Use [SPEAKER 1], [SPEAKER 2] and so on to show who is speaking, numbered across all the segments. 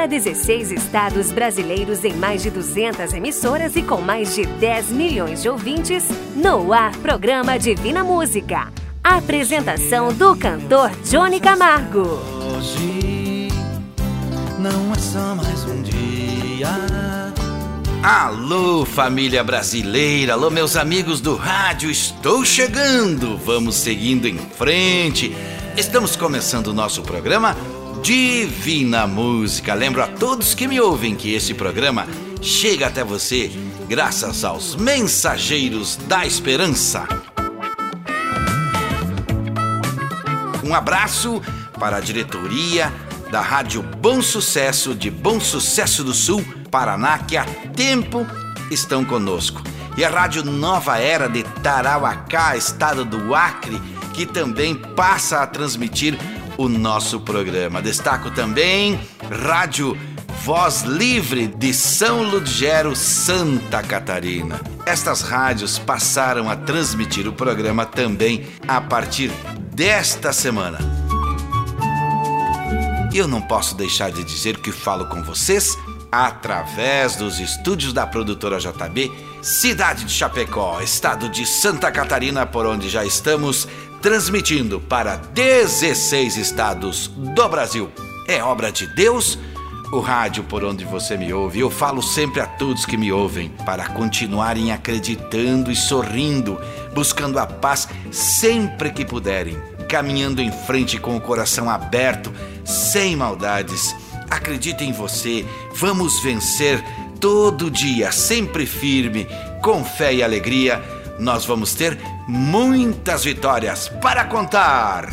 [SPEAKER 1] para 16 estados brasileiros em mais de 200 emissoras e com mais de 10 milhões de ouvintes, no ar programa Divina Música. Apresentação do cantor Johnny Camargo.
[SPEAKER 2] Hoje não é só mais um dia.
[SPEAKER 3] Alô, família brasileira, alô, meus amigos do rádio, estou chegando. Vamos seguindo em frente. Estamos começando o nosso programa Divina Música. Lembro a todos que me ouvem que esse programa chega até você graças aos mensageiros da esperança. Um abraço para a diretoria da Rádio Bom Sucesso de Bom Sucesso do Sul, Paraná, que há tempo estão conosco. E a Rádio Nova Era de Tarauacá, estado do Acre, que também passa a transmitir o nosso programa. Destaco também Rádio Voz Livre de São Ludgero, Santa Catarina. Estas rádios passaram a transmitir o programa também a partir desta semana. E eu não posso deixar de dizer que falo com vocês através dos estúdios da produtora JB, cidade de Chapecó, estado de Santa Catarina, por onde já estamos transmitindo para 16 estados do Brasil. É obra de Deus? O rádio por onde você me ouve, eu falo sempre a todos que me ouvem para continuarem acreditando e sorrindo, buscando a paz sempre que puderem, caminhando em frente com o coração aberto, sem maldades. Acredite em você, vamos vencer todo dia, sempre firme, com fé e alegria. Nós vamos ter muitas vitórias para contar.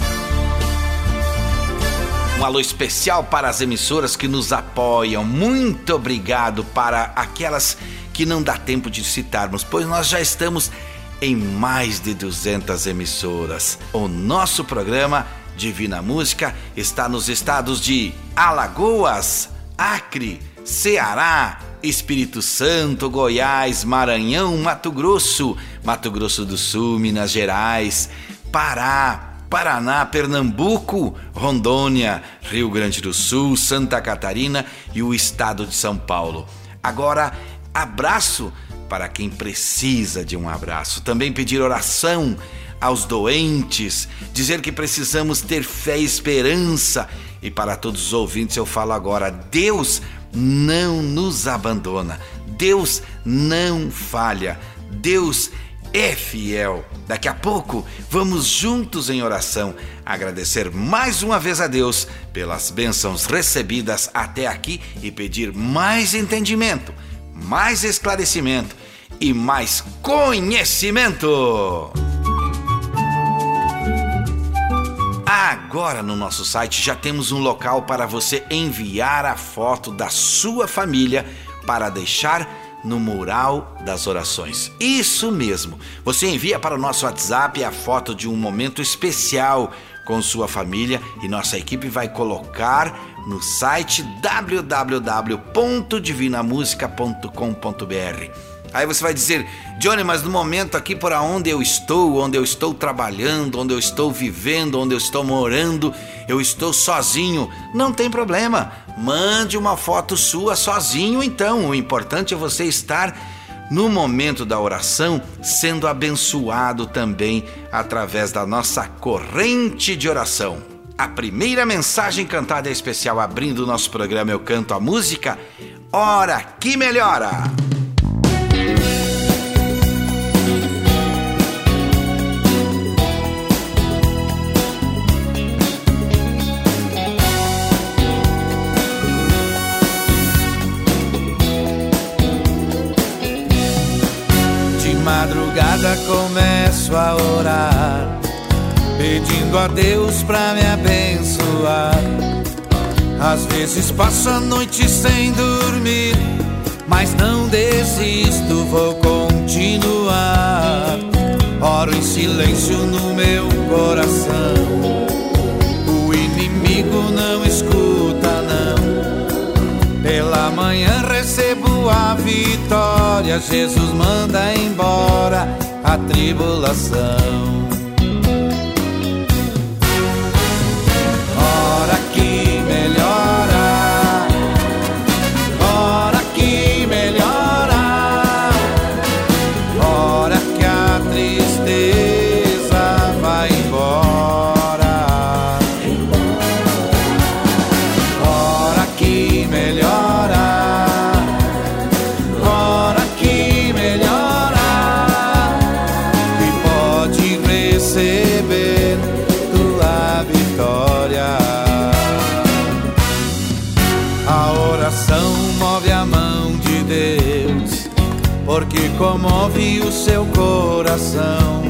[SPEAKER 3] Um alô especial para as emissoras que nos apoiam. Muito obrigado para aquelas que não dá tempo de citarmos, pois nós já estamos em mais de 200 emissoras. O nosso programa Divina Música está nos estados de Alagoas, Acre, Ceará, Espírito Santo, Goiás, Maranhão, Mato Grosso, Mato Grosso do Sul, Minas Gerais, Pará, Paraná, Pernambuco, Rondônia, Rio Grande do Sul, Santa Catarina e o estado de São Paulo. Agora, abraço para quem precisa de um abraço. Também pedir oração aos doentes, dizer que precisamos ter fé e esperança. E para todos os ouvintes eu falo agora: Deus não nos abandona, Deus não falha, Deus é fiel. Daqui a pouco vamos juntos em oração agradecer mais uma vez a Deus pelas bênçãos recebidas até aqui e pedir mais entendimento, mais esclarecimento e mais conhecimento. Agora no nosso site já temos um local para você enviar a foto da sua família para deixar no mural das orações. Isso mesmo. Você envia para o nosso WhatsApp a foto de um momento especial com sua família e nossa equipe vai colocar no site www.divinamusica.com.br. Aí você vai dizer, Johnny, mas no momento aqui por onde eu estou, onde eu estou trabalhando, onde eu estou vivendo, onde eu estou morando, eu estou sozinho. Não tem problema. Mande uma foto sua sozinho, então. O importante é você estar no momento da oração sendo abençoado também através da nossa corrente de oração. A primeira mensagem cantada é especial abrindo o nosso programa Eu Canto a Música. Ora que melhora!
[SPEAKER 2] Madrugada começo a orar, pedindo a Deus pra me abençoar. Às vezes passo a noite sem dormir, mas não desisto, vou continuar. Oro em silêncio no meu coração, o inimigo não escuta, não. Pela manhã recebo a vitória, Jesus manda embora a tribulação. Coração.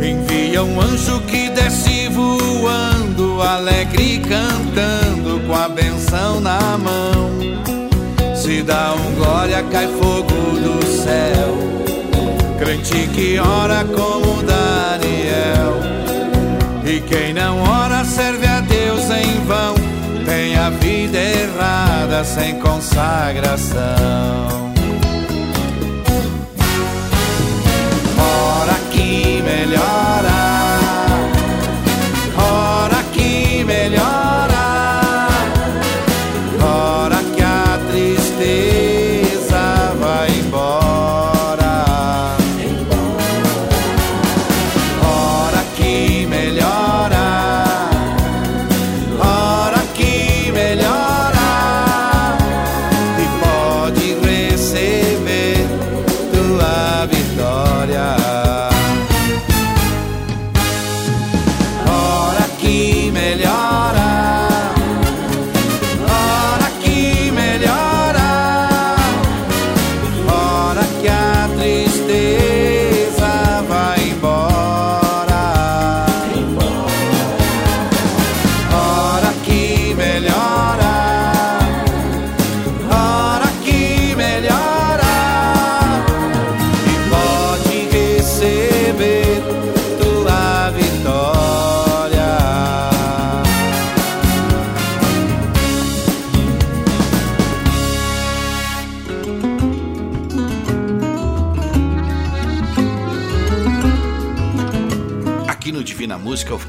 [SPEAKER 2] Envia um anjo que desce voando, alegre cantando, com a benção na mão. Se dá um glória, cai fogo do céu. Crente que ora como Daniel. E quem não ora serve a Deus em vão. Tem a vida errada sem consagração. Que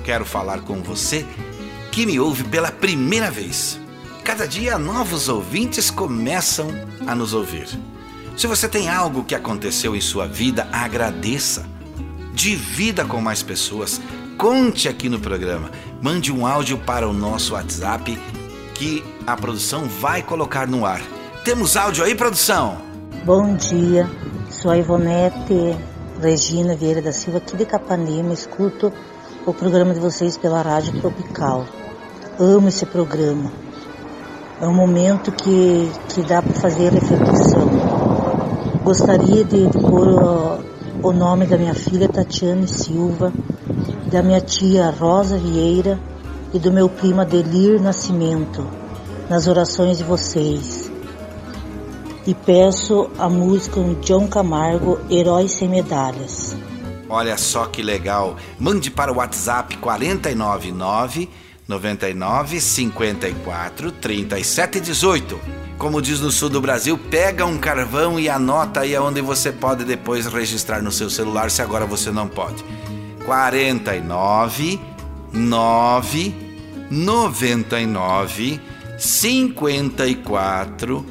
[SPEAKER 3] quero falar com você que me ouve pela primeira vez. Cada dia novos ouvintes começam a nos ouvir. Se você tem algo que aconteceu em sua vida, agradeça. Divida com mais pessoas. Conte aqui no programa. Mande um áudio para o nosso WhatsApp que a produção vai colocar no ar. Temos áudio aí, produção?
[SPEAKER 4] Bom dia, sou a Ivonete Regina Vieira da Silva, aqui de Capanema. Escuto o programa de vocês pela Rádio Tropical. Amo esse programa. É um momento que, que dá para fazer reflexão. Gostaria de, de pôr ó, o nome da minha filha Tatiane Silva, da minha tia Rosa Vieira e do meu primo Adelir Nascimento nas orações de vocês e peço a música do John Camargo, Heróis Sem Medalhas.
[SPEAKER 3] Olha só que legal. Mande para o WhatsApp 499 99 54 37 18. Como diz no sul do Brasil, pega um carvão e anota aí aonde você pode depois registrar no seu celular se agora você não pode. 49 9 99 54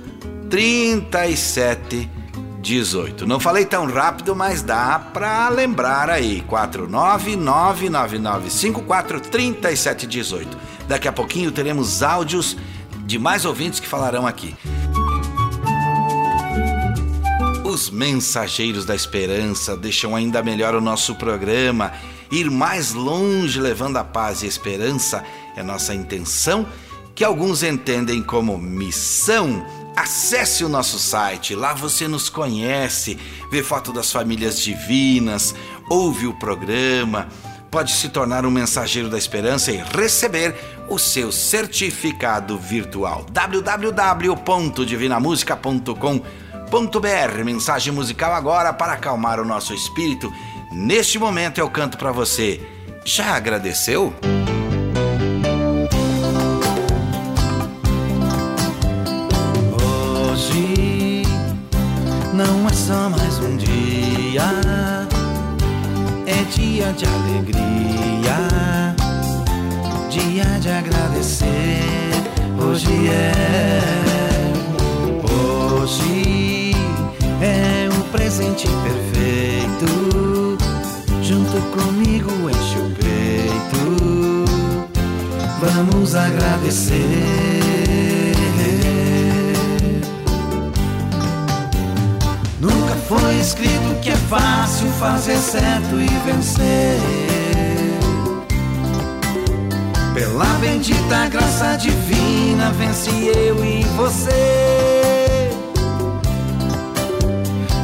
[SPEAKER 3] 37 18. Não falei tão rápido, mas dá pra lembrar aí. 49999543718. Daqui a pouquinho teremos áudios de mais ouvintes que falarão aqui. Os mensageiros da esperança deixam ainda melhor o nosso programa. Ir mais longe levando a paz e esperança é nossa intenção, que alguns entendem como missão. Acesse o nosso site, lá você nos conhece, vê foto das famílias divinas, ouve o programa, pode se tornar um mensageiro da esperança e receber o seu certificado virtual. www.divinamusica.com.br Mensagem musical agora para acalmar o nosso espírito. Neste momento eu canto para você. Já agradeceu?
[SPEAKER 2] Mais um dia, é dia de alegria, dia de agradecer. Hoje é, hoje é o presente perfeito. Junto comigo enche o peito, vamos agradecer. Foi escrito que é fácil fazer certo e vencer. Pela bendita graça divina, vence eu e você.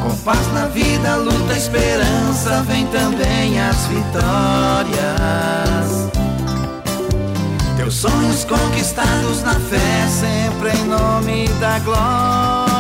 [SPEAKER 2] Com paz na vida, luta, esperança, vem também as vitórias. Teus sonhos conquistados na fé, sempre em nome da glória.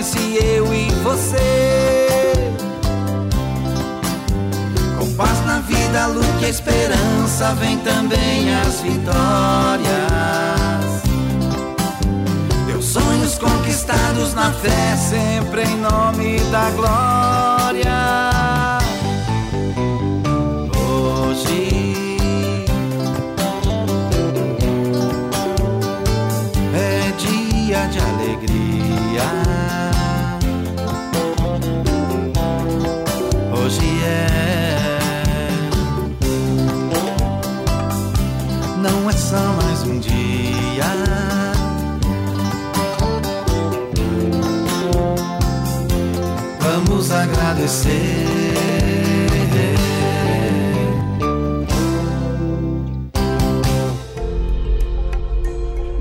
[SPEAKER 2] Eu e você. Com paz na vida, luta e esperança, vem também as vitórias. Teus sonhos conquistados na fé, sempre em nome da glória. Hoje é. Não é só mais um dia. Vamos agradecer.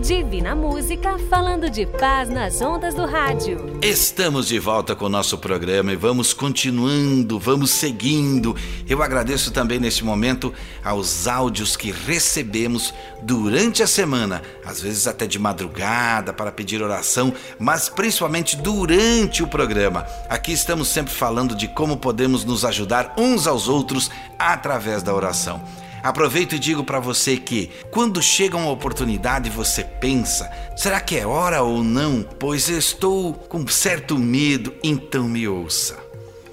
[SPEAKER 1] Divina Música, falando de paz nas ondas do rádio.
[SPEAKER 3] Estamos de volta com o nosso programa e vamos continuando, vamos seguindo. Eu agradeço também neste momento aos áudios que recebemos durante a semana, às vezes até de madrugada para pedir oração, mas principalmente durante o programa. Aqui estamos sempre falando de como podemos nos ajudar uns aos outros através da oração. Aproveito e digo para você que, quando chega uma oportunidade, você pensa: será que é hora ou não? Pois estou com certo medo, então me ouça.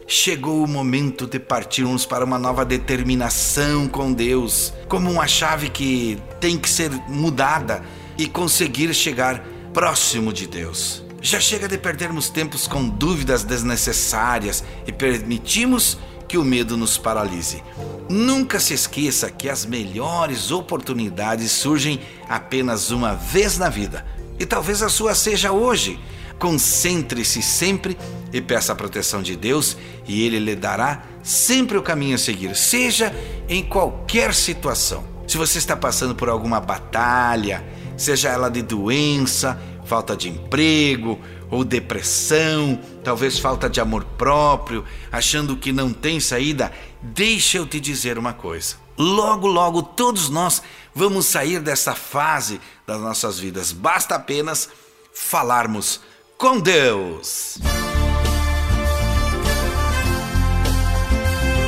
[SPEAKER 3] Chegou o momento de partirmos para uma nova determinação com Deus, como uma chave que tem que ser mudada e conseguir chegar próximo de Deus. Já chega de perdermos tempos com dúvidas desnecessárias e permitimos que o medo nos paralise. Nunca se esqueça que as melhores oportunidades surgem apenas uma vez na vida. E talvez a sua seja hoje. Concentre-se sempre e peça a proteção de Deus, e Ele lhe dará sempre o caminho a seguir, seja em qualquer situação. Se você está passando por alguma batalha, seja ela de doença, falta de emprego ou depressão, talvez falta de amor próprio, achando que não tem saída, deixa eu te dizer uma coisa. Logo, logo, todos nós vamos sair dessa fase das nossas vidas. Basta apenas falarmos com Deus.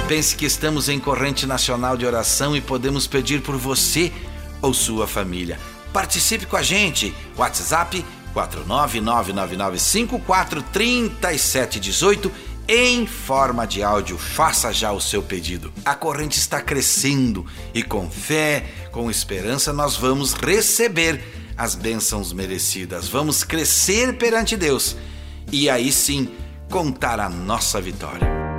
[SPEAKER 3] Pense que estamos em corrente nacional de oração e podemos pedir por você ou sua família. Participe com a gente. WhatsApp 49999543718 em forma de áudio. Faça já o seu pedido. A corrente está crescendo e com fé, com esperança, nós vamos receber as bênçãos merecidas. Vamos crescer perante Deus e aí sim contar a nossa vitória.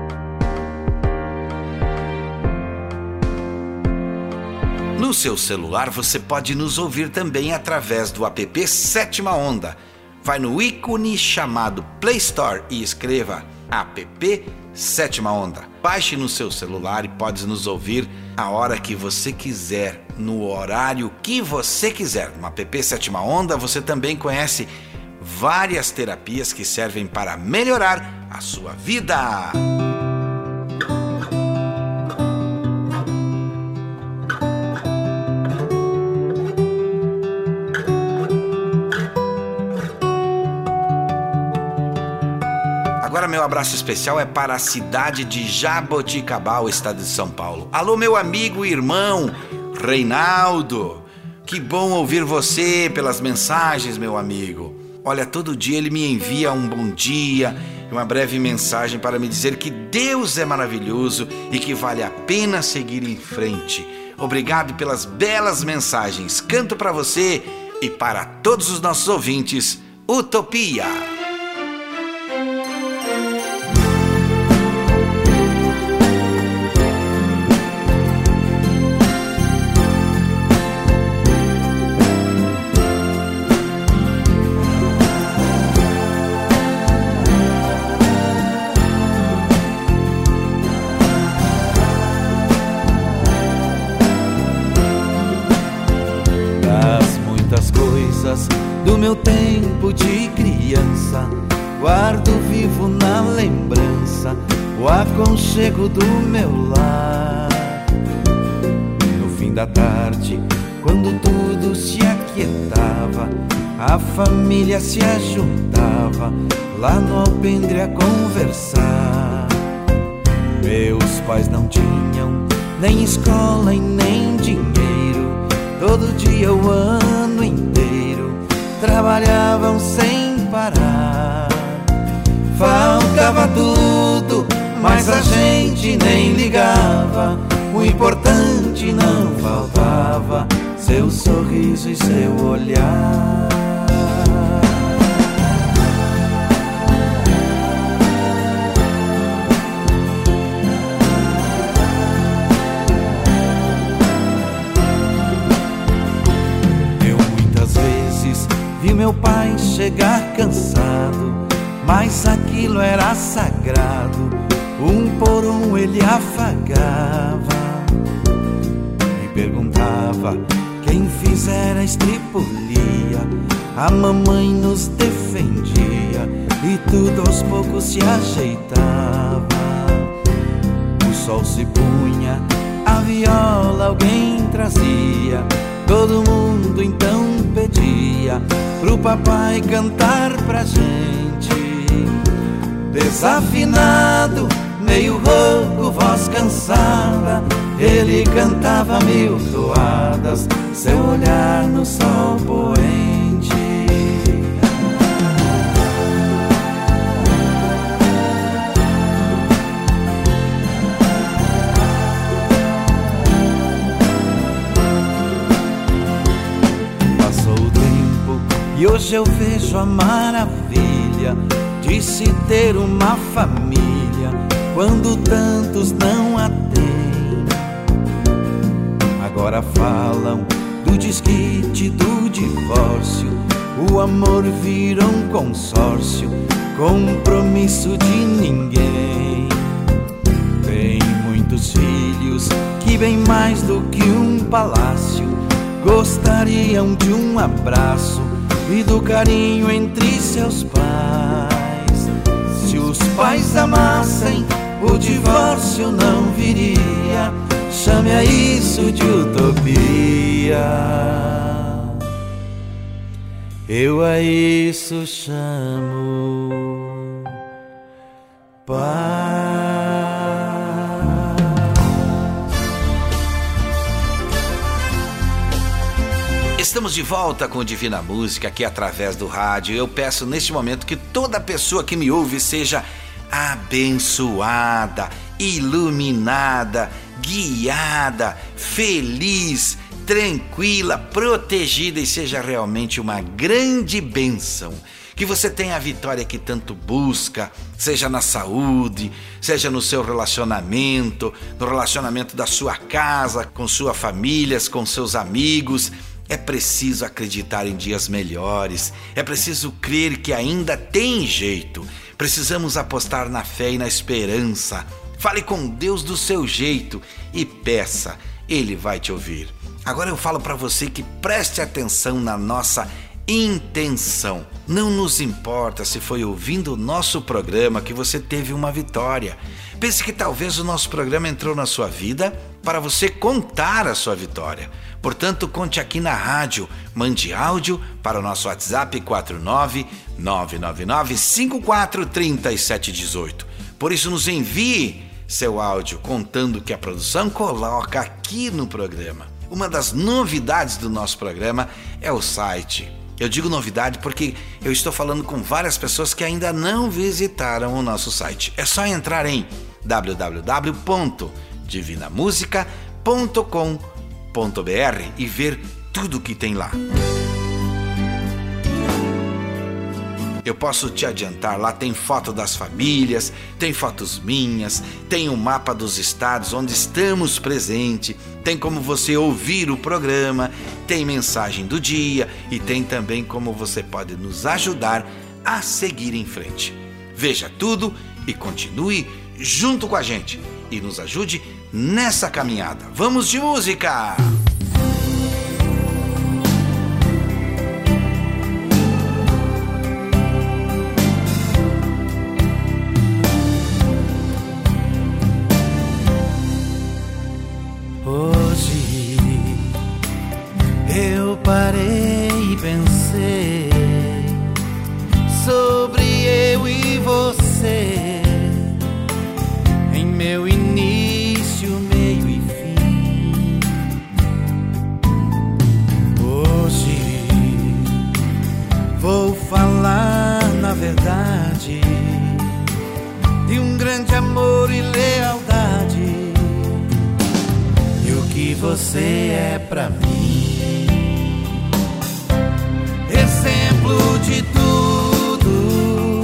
[SPEAKER 3] No seu celular você pode nos ouvir também através do app Sétima Onda. Vai no ícone chamado Play Store e escreva app Sétima Onda. Baixe no seu celular e pode nos ouvir a hora que você quiser, no horário que você quiser. No app Sétima Onda você também conhece várias terapias que servem para melhorar a sua vida.
[SPEAKER 5] Meu abraço especial é para a cidade de Jaboticabal, estado de São Paulo. Alô, meu amigo e irmão Reinaldo. Que bom ouvir você pelas mensagens, meu amigo. Olha, todo dia ele me envia um bom dia e uma breve mensagem para me dizer que Deus é maravilhoso e que vale a pena seguir em frente. Obrigado pelas belas mensagens. Canto para você e para todos os nossos ouvintes. Utopia.
[SPEAKER 3] Aconchego do meu lar. No fim da tarde, quando tudo se aquietava, a família se ajuntava lá no alpendre a conversar. Meus pais não tinham nem escola e nem dinheiro. Todo dia, o ano inteiro, trabalhavam sem sorriso e seu olhar. Eu muitas vezes vi meu pai chegar cansado, mas aquilo era sagrado um por um ele afagava e perguntava fizera estripulia. A mamãe nos defendia e tudo aos poucos se ajeitava. O sol se punha, a viola alguém trazia. Todo mundo então pedia pro papai cantar pra gente. Desafinado meio rouco, voz cansada, ele cantava mil toadas, seu olhar no sol poente. Passou o tempo e hoje eu vejo a maravilha de se ter uma família quando tantos não a têm. Agora falam do desquite, do divórcio. O amor vira um consórcio, compromisso de ninguém. Tem muitos filhos que, bem mais do que um palácio, gostariam de um abraço e do carinho entre seus pais. Se os pais amassem, o divórcio não viria. Chame a isso de utopia. Eu a isso chamo paz.
[SPEAKER 5] Estamos de volta com Divina Música aqui através do rádio. Eu peço neste momento que toda pessoa que me ouve seja abençoada, iluminada, guiada, feliz, tranquila, protegida e seja realmente uma grande bênção. Que você tenha a vitória que tanto busca, seja na saúde, seja no seu relacionamento, no relacionamento da sua casa, com sua família, com seus amigos. É preciso acreditar em dias melhores, é preciso crer que ainda tem jeito. Precisamos apostar na fé e na esperança. Fale com Deus do seu jeito e peça, Ele vai te ouvir. Agora eu falo para você que preste atenção na nossa intenção. Não nos importa se foi ouvindo o nosso programa que você teve uma vitória. Pense que talvez o nosso programa entrou na sua vida
[SPEAKER 3] para você contar a sua vitória. Portanto, conte aqui na rádio, mande áudio para o nosso WhatsApp 49 999 543718. Por isso, nos envie seu áudio contando que a produção coloca aqui no programa. Uma das novidades do nosso programa é o site. Eu digo novidade porque eu estou falando com várias pessoas que ainda não visitaram o nosso site. É só entrar em www.divinamusica.com.br e ver tudo que tem lá. Eu posso te adiantar, lá tem foto das famílias, tem fotos minhas, tem um mapa dos estados onde estamos presentes, tem como você ouvir o programa, tem mensagem do dia e tem também como você pode nos ajudar a seguir em frente. Veja tudo e continue junto com a gente e nos ajude nessa caminhada. Vamos de música!
[SPEAKER 6] parei e pensei sobre eu e você em
[SPEAKER 3] meu início, meio e fim. Hoje vou falar na verdade de
[SPEAKER 6] um grande amor e lealdade e o
[SPEAKER 2] que você é para mim. de tudo,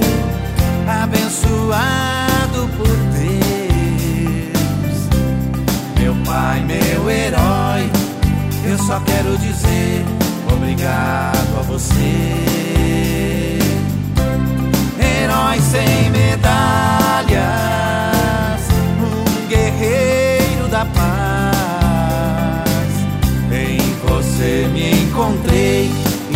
[SPEAKER 2] abençoado por Deus. Meu pai, meu herói, eu só quero dizer obrigado a você. Herói sem medalhas, um guerreiro da paz. Em você me encontrei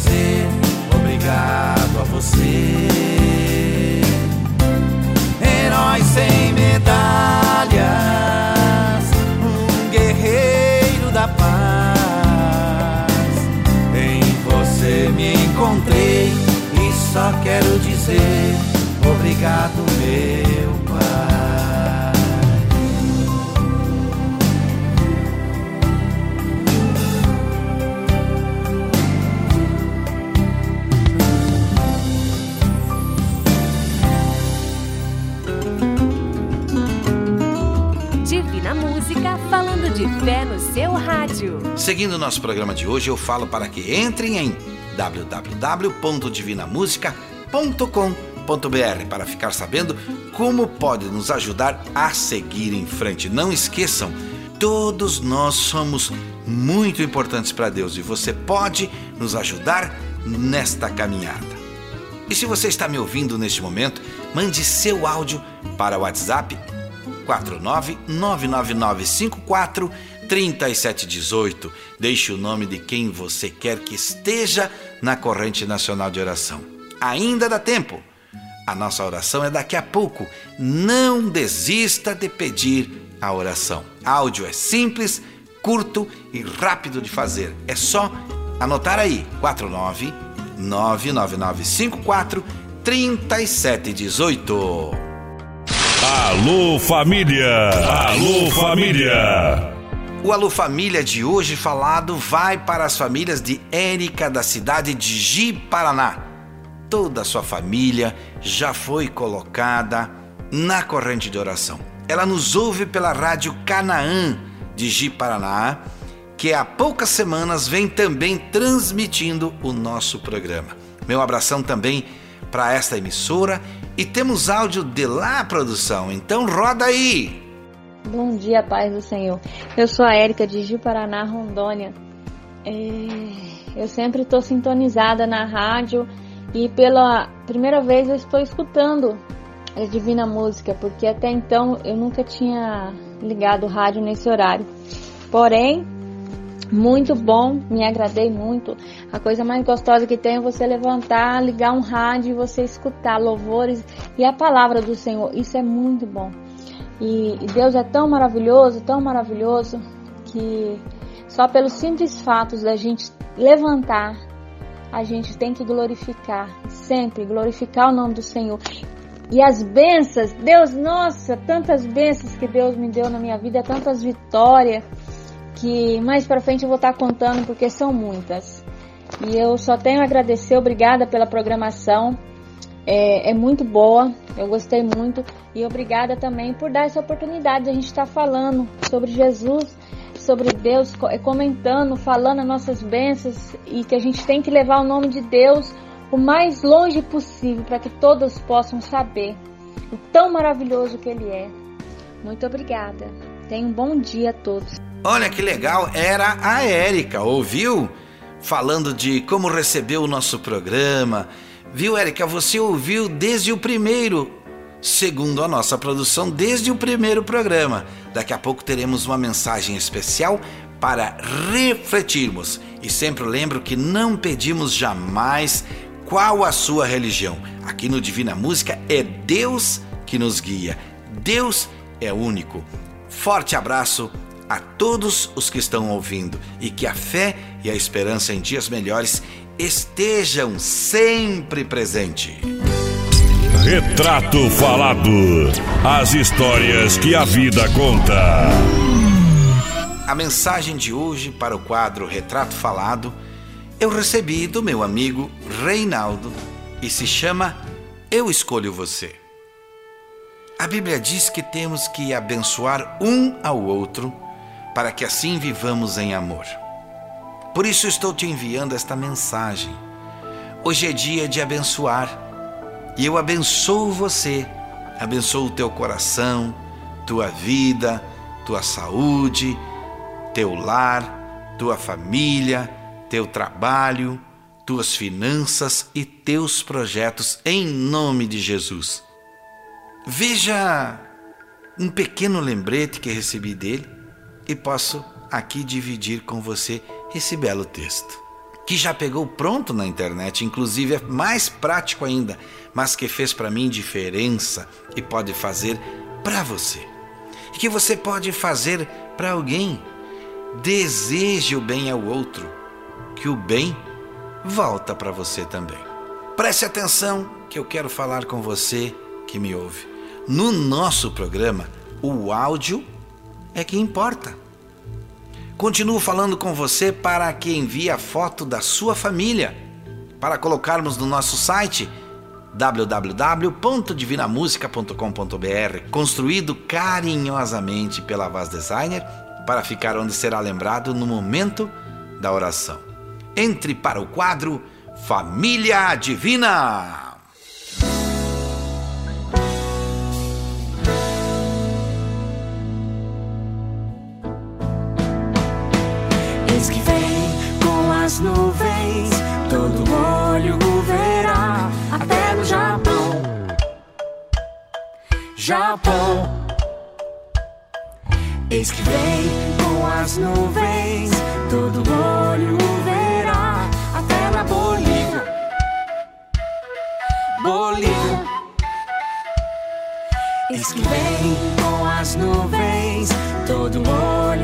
[SPEAKER 2] dizer obrigado
[SPEAKER 1] de fé no seu rádio.
[SPEAKER 3] Seguindo o nosso programa de hoje, eu falo para que entrem em www.divinamusica.com.br para ficar sabendo como pode nos ajudar a seguir em frente. Não esqueçam, todos nós somos muito importantes para Deus e você pode nos ajudar nesta caminhada. E se você está me ouvindo neste momento, mande seu áudio para o WhatsApp 49 99954 3718. Deixe o nome de quem você quer que esteja na corrente nacional de oração. Ainda dá tempo. A nossa oração é daqui a pouco. Não desista de pedir a oração. Áudio é simples, curto e rápido de fazer. É só anotar aí: 49 99954 3718.
[SPEAKER 7] Alô família! Alô família!
[SPEAKER 3] O Alô Família de hoje falado vai para as famílias de Érica da cidade de Ji, Paraná. Toda a sua família já foi colocada na corrente de oração. Ela nos ouve pela rádio Canaã de Ji, Paraná, que há poucas semanas vem também transmitindo o nosso programa. Meu abração também para esta emissora E temos áudio de lá, produção. Então roda aí.
[SPEAKER 8] Bom dia, paz do Senhor. Eu sou a Érica de Gil Paraná, Rondônia. É... Eu sempre estou sintonizada na rádio e pela primeira vez eu estou escutando a Divina Música, porque até então eu nunca tinha ligado o rádio nesse horário. Porém, muito bom, me agradei muito. A coisa mais gostosa que tem é você levantar, ligar um rádio e você escutar louvores e a palavra do Senhor. Isso é muito bom. E, Deus é tão maravilhoso, tão maravilhoso, que só pelos simples fatos da gente levantar, a gente tem que glorificar, sempre glorificar o nome do Senhor. E as bênçãos, Deus, nossa, tantas bênçãos que Deus me deu na minha vida, tantas vitórias que mais para frente eu vou estar contando porque são muitas. E eu só tenho a agradecer, obrigada pela programação. É, é, muito boa, eu gostei muito e obrigada também por dar essa oportunidade de a gente estar falando sobre Jesus, sobre Deus, comentando, falando as nossas bênçãos e que a gente tem que levar o nome de Deus o mais longe possível para que todos possam saber o tão maravilhoso que Ele é. Muito obrigada. Tenha um bom dia a todos.
[SPEAKER 3] Olha que legal, era a Érica, ouviu? Falando de como recebeu o nosso programa. Viu, Érica? Você ouviu desde o primeiro, segundo a nossa produção, desde o primeiro programa. Daqui a pouco teremos uma mensagem especial para refletirmos. E sempre lembro que não pedimos jamais qual a sua religião. Aqui no Divina Música é Deus que nos guia. Deus é único. Forte abraço a todos os que estão ouvindo e que a fé e a esperança em dias melhores estejam sempre presente.
[SPEAKER 7] Retrato Falado. As histórias que a vida conta.
[SPEAKER 3] A mensagem de hoje para o quadro Retrato Falado eu recebi do meu amigo Reinaldo e se chama Eu Escolho Você. A Bíblia diz que temos que abençoar um ao outro para que assim vivamos em amor. Por isso estou te enviando esta mensagem. Hoje é dia de abençoar e eu abençoo você, abençoo o teu coração, tua vida, tua saúde, teu lar, tua família, teu trabalho, tuas finanças e teus projetos em nome de Jesus. Veja um pequeno lembrete que recebi dele e posso aqui dividir com você esse belo texto. Que já pegou pronto na internet, inclusive é mais prático ainda, mas que fez para mim diferença e pode fazer para você. E que você pode fazer para alguém. Deseje o bem ao outro, que o bem volta para você também. Preste atenção que eu quero falar com você que me ouve. No nosso programa, o áudio é que importa. Continuo falando com você para que envie a foto da sua família para colocarmos no nosso site www.divinamusica.com.br, construído carinhosamente pela Vaz Designer para ficar onde será lembrado no momento da oração. Entre para o quadro Família Divina.
[SPEAKER 9] Nuvens, todo olho o verá, até no Japão. Japão. Eis que vem com as nuvens, todo olho o verá, até na Bolívia. Bolívia. Eis que vem com as nuvens, todo olho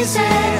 [SPEAKER 9] línguas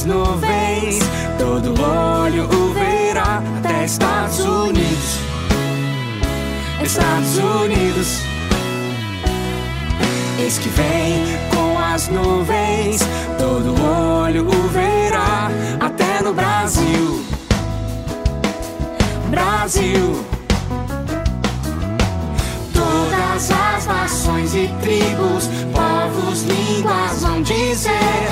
[SPEAKER 9] as
[SPEAKER 10] nuvens, todo olho o verá até Estados Unidos. Estados Unidos. Eis que vem com as nuvens, todo olho o verá até no Brasil. Brasil. Todas as nações e tribos, povos, línguas vão dizer: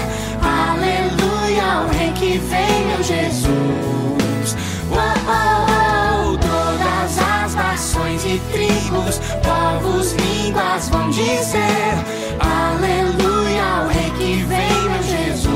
[SPEAKER 10] Rei que vem, meu Jesus. Oh, oh, oh. Todas as nações e tribos, povos, línguas vão dizer: Aleluia, ao Rei que vem, meu Jesus.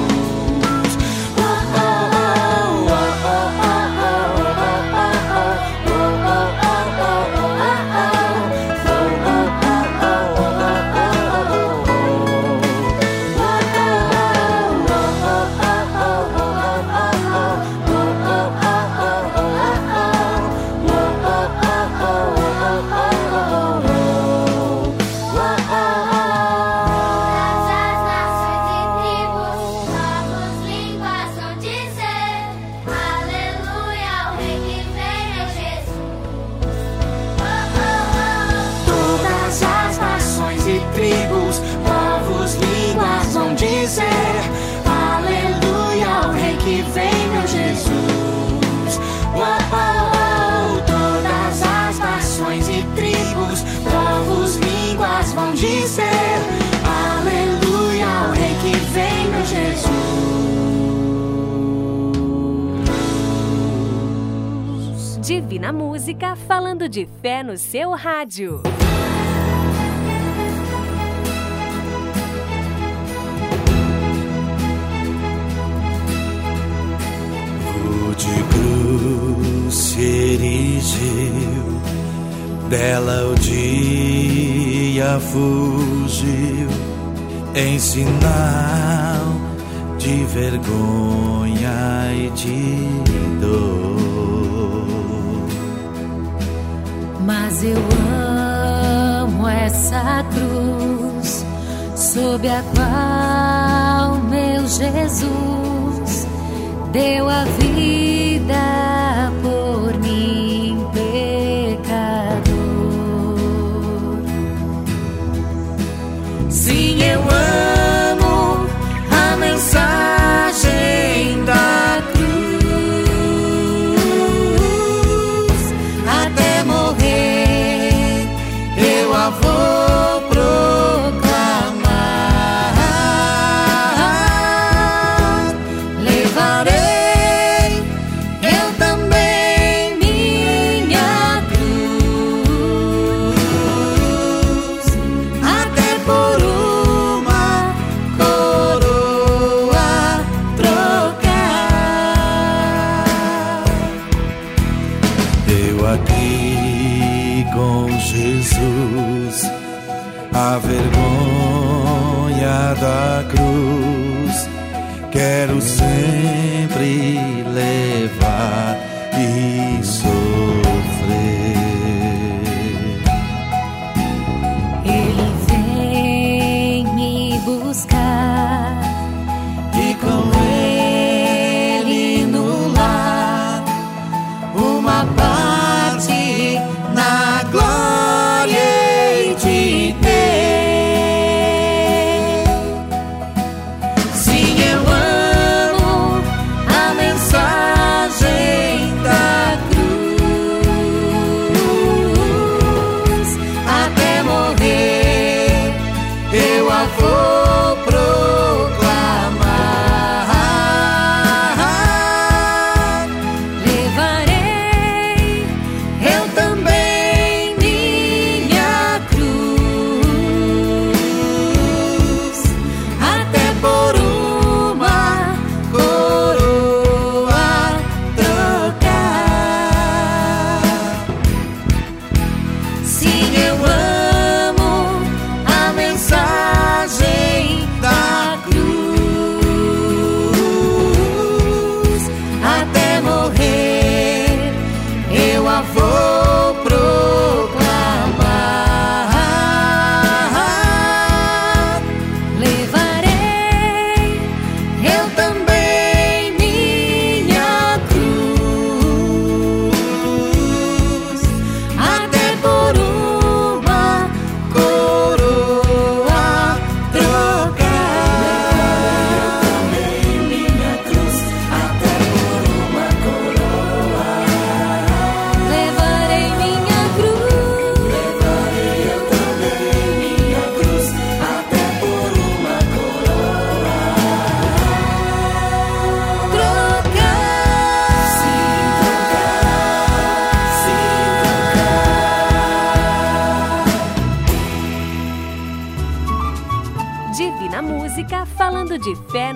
[SPEAKER 1] Falando de fé no seu rádio.
[SPEAKER 3] De cruz erigiu, dela o dia fugiu, em sinal de vergonha e de dor.
[SPEAKER 9] Mas eu amo essa cruz, sob a qual meu Jesus deu a vida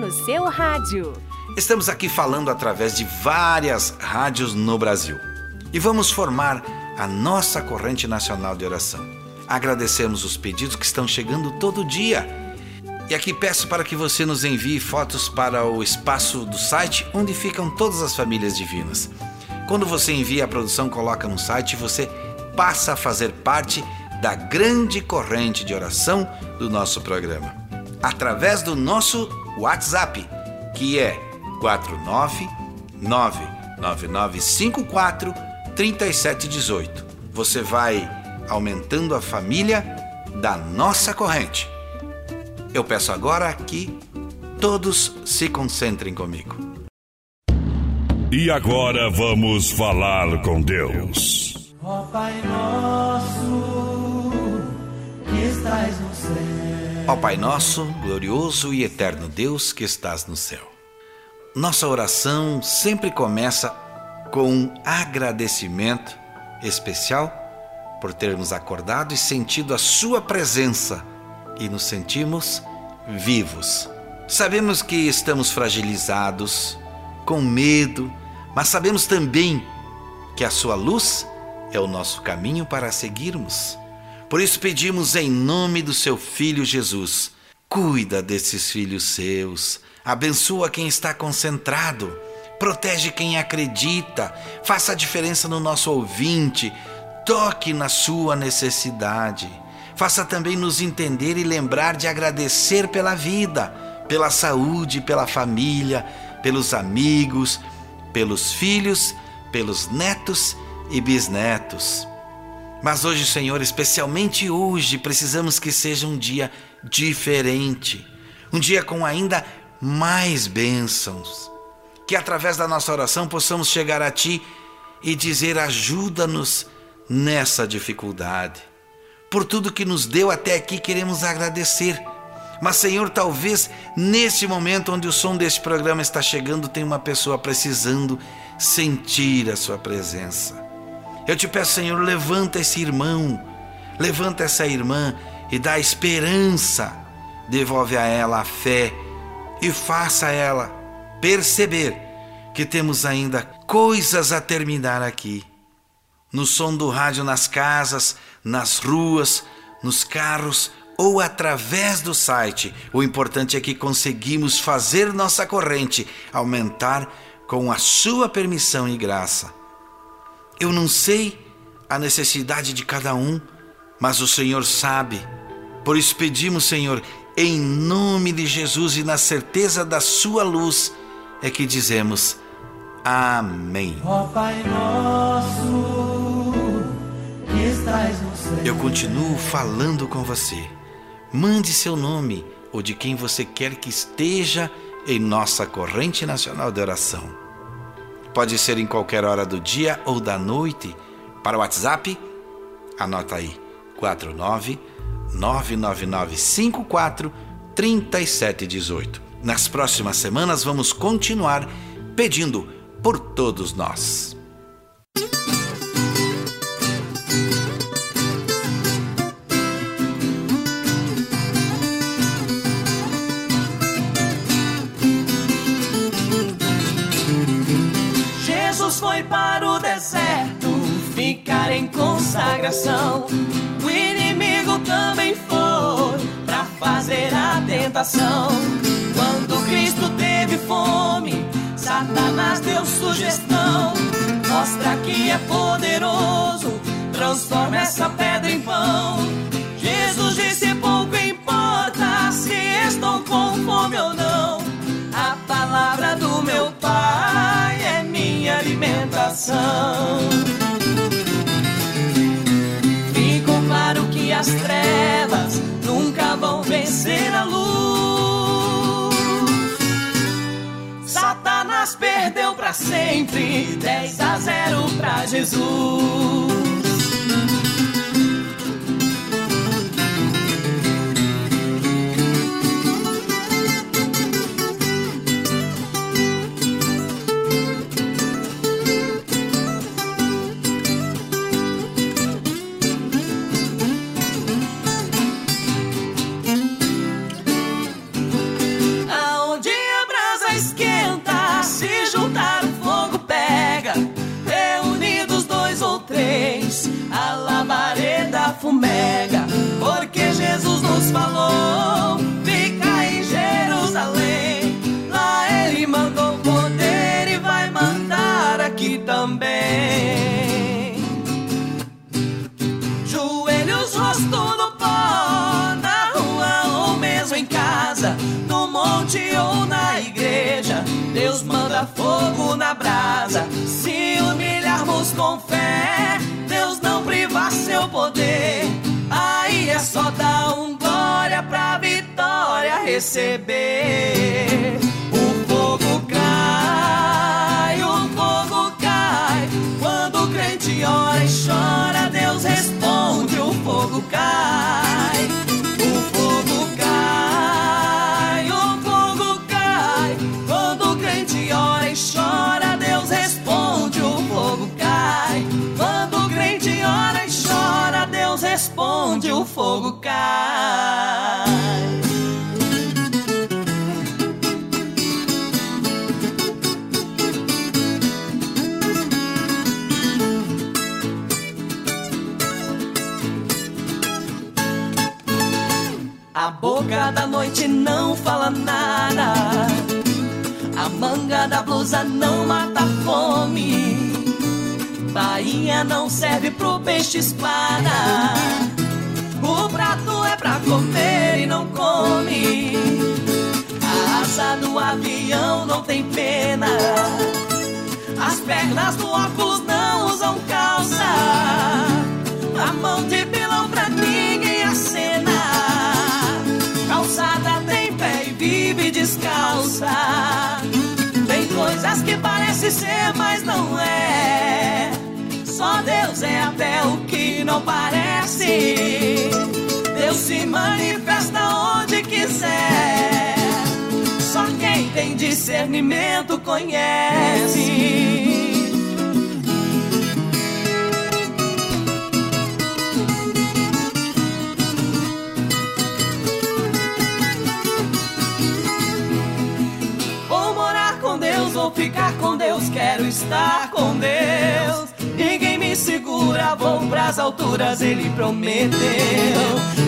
[SPEAKER 9] no
[SPEAKER 1] seu rádio.
[SPEAKER 3] Estamos aqui falando através de várias rádios no Brasil. E vamos formar a nossa corrente nacional de oração. Agradecemos os pedidos que estão chegando todo dia. E aqui peço para que você nos envie fotos para o espaço do site onde ficam todas as famílias divinas. Quando você envia a produção, coloca no site, você passa a fazer parte da grande corrente de oração do nosso programa. Através do nosso WhatsApp, que é 4999954 3718. Você vai aumentando a família da nossa corrente. Eu peço agora que todos se concentrem comigo.
[SPEAKER 7] E agora vamos falar com Deus.
[SPEAKER 9] Ó Pai nosso, que estás no céu.
[SPEAKER 3] Ó Pai nosso, glorioso e eterno Deus que estás no céu. Nossa oração sempre começa com um agradecimento especial por termos acordado e sentido a Sua presença e nos sentimos vivos. Sabemos que estamos fragilizados, com medo, mas sabemos também que a Sua luz é o nosso caminho para seguirmos. Por isso pedimos em nome do Seu Filho Jesus, cuida desses filhos seus, abençoa quem está concentrado, protege quem acredita, faça a diferença no nosso ouvinte, toque na sua necessidade. Faça também nos entender e lembrar de agradecer pela vida, pela saúde, pela família, pelos amigos, pelos filhos, pelos netos e bisnetos. Mas hoje, Senhor, especialmente hoje, precisamos que seja um dia diferente, um dia com ainda mais bênçãos. Que através da nossa oração possamos chegar a Ti e dizer: ajuda-nos nessa dificuldade. Por tudo que nos deu até aqui, queremos agradecer. Mas, Senhor, talvez nesse momento onde o som deste programa está chegando, tem uma pessoa precisando sentir a Sua presença. Eu te peço, Senhor, levanta esse irmão, levanta essa irmã e dá esperança, devolve a ela a fé e faça ela perceber que temos ainda coisas a terminar aqui. No som do rádio, nas casas, nas ruas, nos carros ou através do site. O importante é que conseguimos fazer nossa corrente aumentar com a sua permissão e graça. Eu não sei a necessidade de cada um, mas o Senhor sabe. Por isso pedimos, Senhor, em nome de Jesus e na certeza da Sua luz, é que dizemos Amém.
[SPEAKER 9] Ó Pai nosso, que estás no céu.
[SPEAKER 3] Eu continuo falando com você. Mande seu nome ou de quem você quer que esteja em nossa corrente nacional de oração. Pode ser em qualquer hora do dia ou da noite. Para o WhatsApp, anota aí: 49 99954 3718. Nas próximas semanas vamos continuar pedindo por todos nós.
[SPEAKER 11] Foi para o deserto ficar em consagração. O inimigo também foi para fazer a tentação. Quando Cristo teve fome, Satanás deu sugestão. Mostra que é poderoso, transforma essa pedra em pão. Jesus disse: pouco importa se estou com fome ou não. A palavra do meu Pai é minha alimentação. Ficou claro que as trevas nunca vão vencer a luz. Satanás perdeu pra sempre, 10 a 0 pra Jesus. Fumega, porque Jesus nos falou: fica em Jerusalém. Lá ele mandou poder e vai mandar aqui também. Joelhos, rosto no pó, na rua ou mesmo em casa, no monte ou na igreja. Deus manda fogo na brasa. Se humilharmos com fé, Deus não priva seu poder. Dar um glória pra vitória receber. O fogo cai, o fogo cai. Quando o crente ora e chora, Deus responde: o fogo cai. Blusa não mata fome. Bainha não serve pro peixe espada. O prato é pra comer e não come. A asa do avião não tem pena. As pernas do óculos não usam calça. A mão de pilão pra ninguém acena. Calçada tem pé e vive descalça. Coisas que parece ser, mas não é. Só Deus é até o que não parece. Deus se manifesta onde quiser. Só quem tem discernimento conhece. Estar com Deus. Ninguém me segura, vou pras alturas, ele prometeu.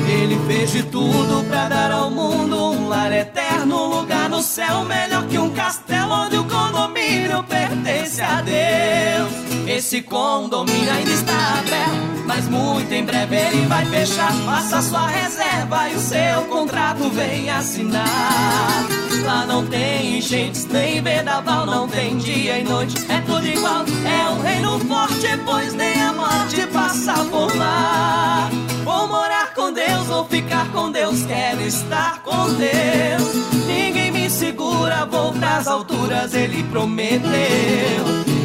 [SPEAKER 11] Ele fez de tudo pra dar ao mundo um lar eterno, um lugar no céu melhor que um castelo onde o condomínio pertence a Deus. Esse condomínio ainda está aberto, mas muito em breve ele vai fechar. Faça sua reserva e o seu contrato vem assinar. Lá não tem enchentes, nem vendaval, não tem dia e noite, é tudo igual. É um reino forte, pois nem a morte passa por lá. Vou morar com Deus, vou ficar com Deus, quero estar com Deus. Ninguém me segura, vou pras alturas, ele prometeu.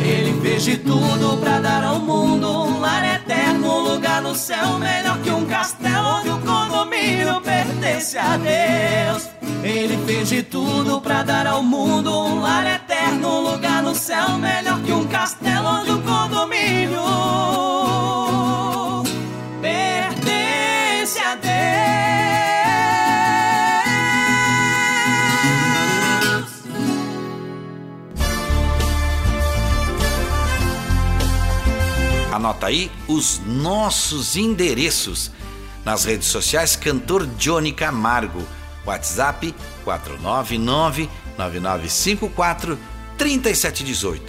[SPEAKER 11] Ele fez de tudo pra dar ao mundo um lar eterno, um lugar no céu melhor que um castelo onde o condomínio pertence a Deus. Ele fez de tudo pra dar ao mundo um lar eterno, um lugar no céu melhor que um castelo onde o condomínio pertence a Deus.
[SPEAKER 3] Anota aí os nossos endereços. Nas redes sociais, cantor Johnny Camargo. WhatsApp 499-9954-3718.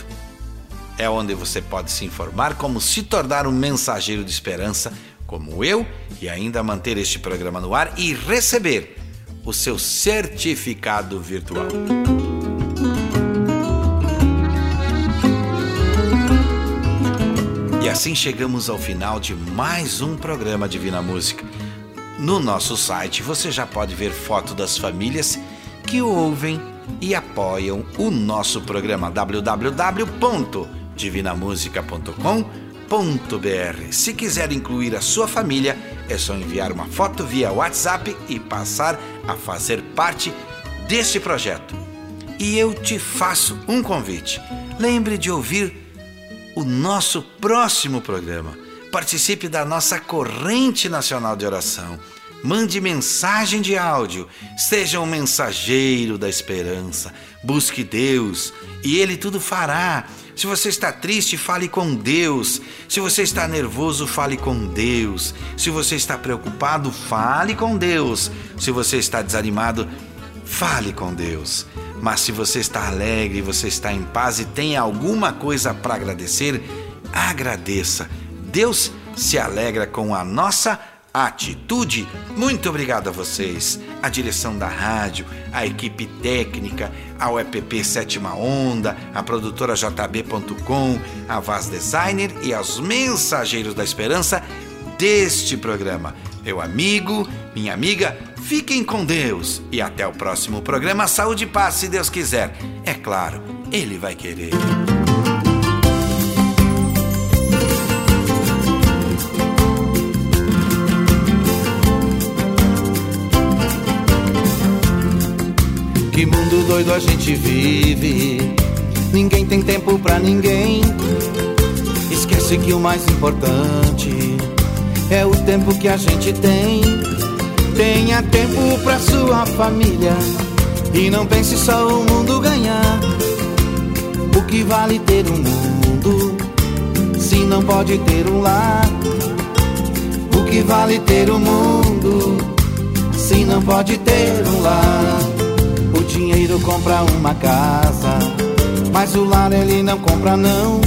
[SPEAKER 3] É onde você pode se informar como se tornar um mensageiro de esperança, como eu, e ainda manter este programa no ar e receber o seu certificado virtual. E assim chegamos ao final de mais um programa Divina Música. No nosso site você já pode ver foto das famílias que ouvem e apoiam o nosso programa www.divinamusica.com.br. Se quiser incluir a sua família, é só enviar uma foto via WhatsApp e passar a fazer parte deste projeto. E eu te faço um convite. Lembre de ouvir o nosso próximo programa. Participe da nossa corrente nacional de oração.
[SPEAKER 12] Mande mensagem de áudio. Seja um mensageiro da esperança. Busque Deus e Ele tudo fará. Se você está triste, fale com Deus. Se você está nervoso, fale com Deus. Se você está preocupado, fale com Deus. Se você está desanimado, fale com Deus. Mas se você está alegre, você está em paz e tem alguma coisa para agradecer, agradeça. Deus se alegra com a nossa atitude. Muito obrigado a vocês, a direção da rádio, a equipe técnica, ao EPP Sétima Onda, a produtora JB.com, a Vaz Designer e aos mensageiros da esperança deste programa. Meu amigo, minha amiga, fiquem com Deus e até o próximo programa Saúde e Paz, se Deus quiser. É claro, Ele vai querer.
[SPEAKER 3] Que mundo doido a gente vive. Ninguém tem tempo pra ninguém. Esquece que o mais importante é o tempo que a gente tem. Tenha tempo pra sua família. E não pense só o mundo ganhar. O que vale ter um mundo se não pode ter um lar? O que vale ter um mundo se não pode ter um lar? O dinheiro compra uma casa, mas o lar ele não compra não.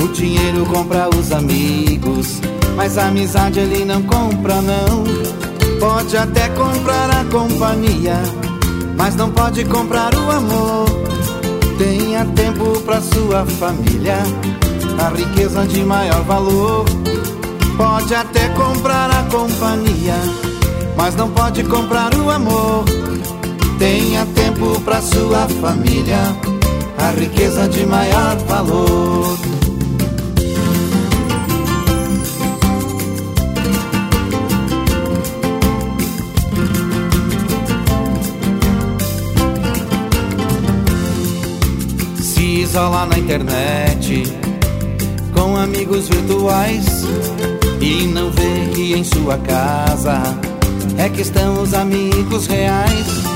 [SPEAKER 3] O dinheiro compra os amigos, mas a amizade ele não compra não. Pode até comprar a companhia, mas não pode comprar o amor. Tenha tempo pra sua família, a riqueza de maior valor. Pode até comprar a companhia, mas não pode comprar o amor. Tenha tempo pra sua família, a riqueza de maior valor. Se isolar na internet com amigos virtuais e não ver que em sua casa é que estão os amigos reais.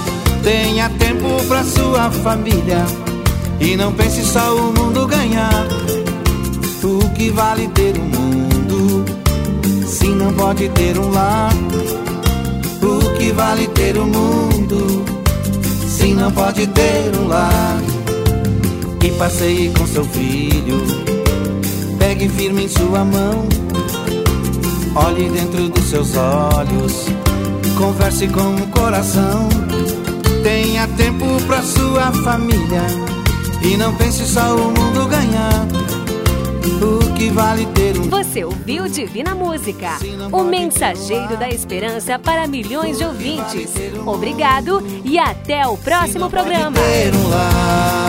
[SPEAKER 3] Tenha tempo pra sua família e não pense só o mundo ganhar. O que vale ter um mundo se não pode ter um lar? O que vale ter um mundo se não pode ter um lar? E passeie com seu filho, pegue firme em sua mão, olhe dentro dos seus olhos, converse com o coração. Tenha tempo pra sua família e não pense só o mundo ganhar. O que vale ter um
[SPEAKER 1] Você ouviu Divina Música, o mensageiro da esperança para milhões de ouvintes. Obrigado e até o próximo programa.
[SPEAKER 3] um.